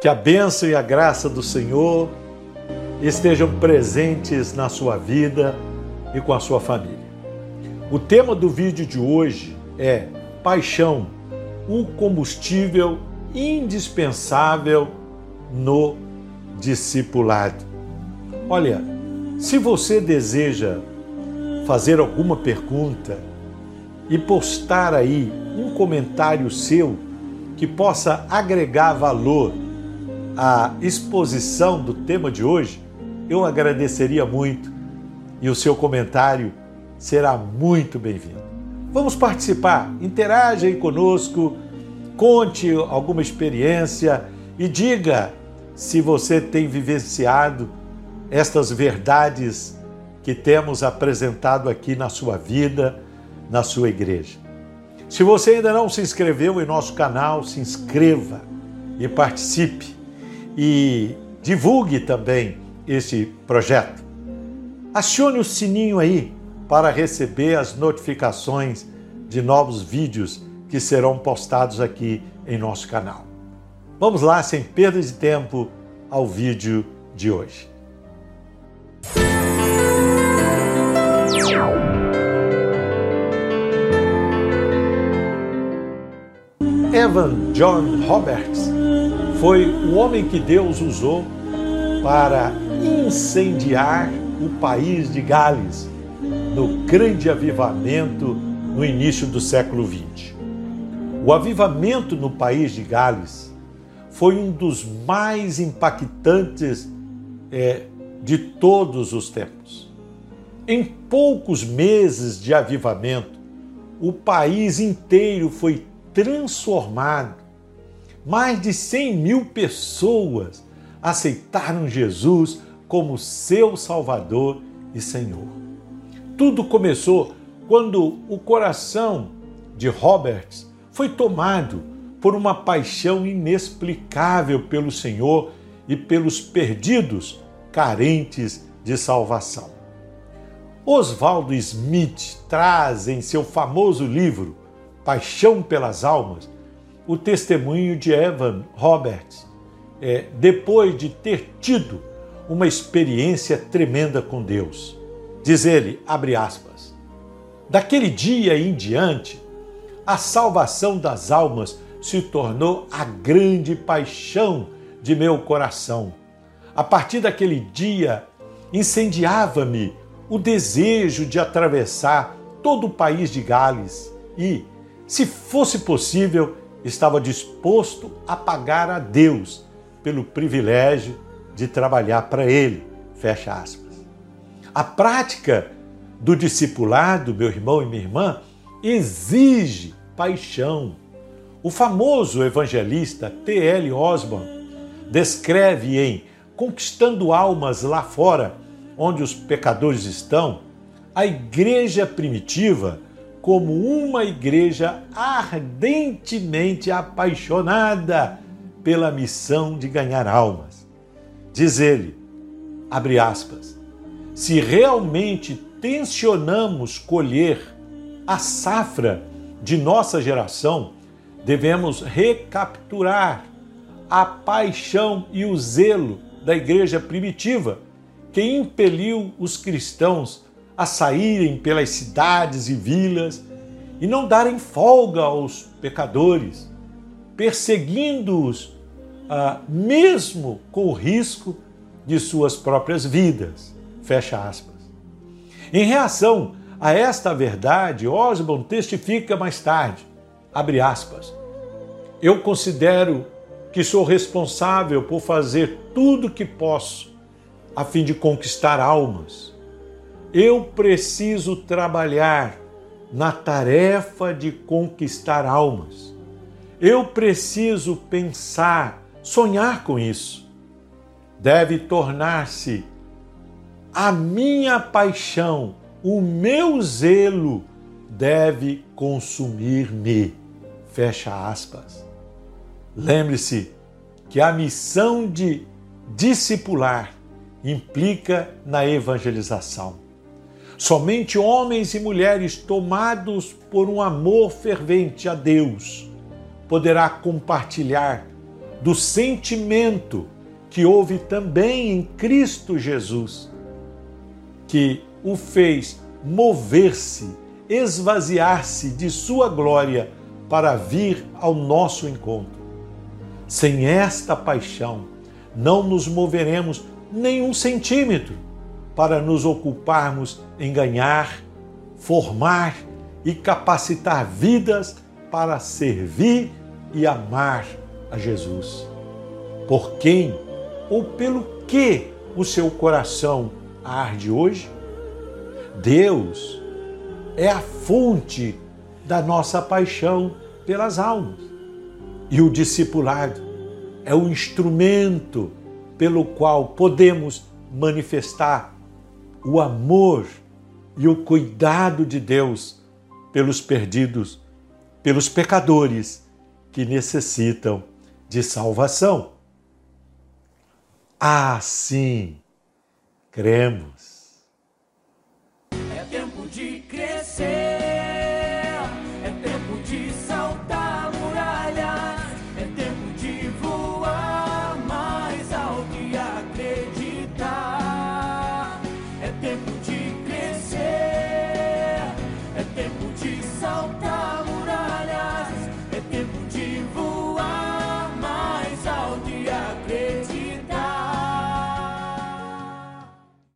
Que a bênção e a graça do Senhor estejam presentes na sua vida e com a sua família. O tema do vídeo de hoje é Paixão, o combustível indispensável no discipulado. Olha, se você deseja fazer alguma pergunta e postar aí um comentário seu que possa agregar valor à exposição do tema de hoje, eu agradeceria muito e o seu comentário será muito bem-vindo. Vamos participar, interaja aí conosco, conte alguma experiência e diga se você tem vivenciado estas verdades que temos apresentado aqui na sua vida, na sua igreja. Se você ainda não se inscreveu em nosso canal, se inscreva e participe e divulgue também esse projeto. Acione o sininho aí para receber as notificações de novos vídeos que serão postados aqui em nosso canal. Vamos lá, sem perda de tempo, ao vídeo de hoje. Evan John Roberts foi o homem que Deus usou para incendiar o país de Gales no grande avivamento no início do século XX. O avivamento no país de Gales foi um dos mais impactantes é, de todos os tempos. Em poucos meses de avivamento, o país inteiro foi transformado. Mais de 100 mil pessoas aceitaram Jesus como seu Salvador e Senhor. Tudo começou quando o coração de Roberts foi tomado por uma paixão inexplicável pelo Senhor e pelos perdidos carentes de salvação. Oswaldo Smith traz em seu famoso livro Paixão pelas Almas o testemunho de Evan Roberts, é, depois de ter tido uma experiência tremenda com Deus. Diz ele, abre aspas, daquele dia em diante, a salvação das almas se tornou a grande paixão de meu coração. A partir daquele dia, incendiava-me o desejo de atravessar todo o país de Gales e, se fosse possível, estava disposto a pagar a Deus pelo privilégio de trabalhar para Ele. Fecha aspas. A prática do discipulado, meu irmão e minha irmã, exige paixão. O famoso evangelista T.L. Osborne descreve em Conquistando Almas Lá Fora onde os pecadores estão, a igreja primitiva como uma igreja ardentemente apaixonada pela missão de ganhar almas. Diz ele, abre aspas, se realmente tensionamos colher a safra de nossa geração, devemos recapturar a paixão e o zelo da igreja primitiva que impeliu os cristãos a saírem pelas cidades e vilas e não darem folga aos pecadores, perseguindo-os, ah, mesmo com o risco de suas próprias vidas. Fecha aspas. Em reação a esta verdade, Osborne testifica mais tarde, abre aspas, eu considero que sou responsável por fazer tudo o que posso a fim de conquistar almas. Eu preciso trabalhar na tarefa de conquistar almas. Eu preciso pensar, sonhar com isso. Deve tornar-se a minha paixão, o meu zelo deve consumir-me. Fecha aspas. Lembre-se que a missão de discipular implica na evangelização. Somente homens e mulheres tomados por um amor fervente a Deus poderá compartilhar do sentimento que houve também em Cristo Jesus, que o fez mover-se, esvaziar-se de sua glória para vir ao nosso encontro. Sem esta paixão, não nos moveremos nenhum centímetro para nos ocuparmos em ganhar, formar e capacitar vidas para servir e amar a Jesus. Por quem ou pelo que o seu coração arde hoje? Deus é a fonte da nossa paixão pelas almas. E o discipulado é o instrumento pelo qual podemos manifestar o amor e o cuidado de Deus pelos perdidos, pelos pecadores que necessitam de salvação. Assim, cremos.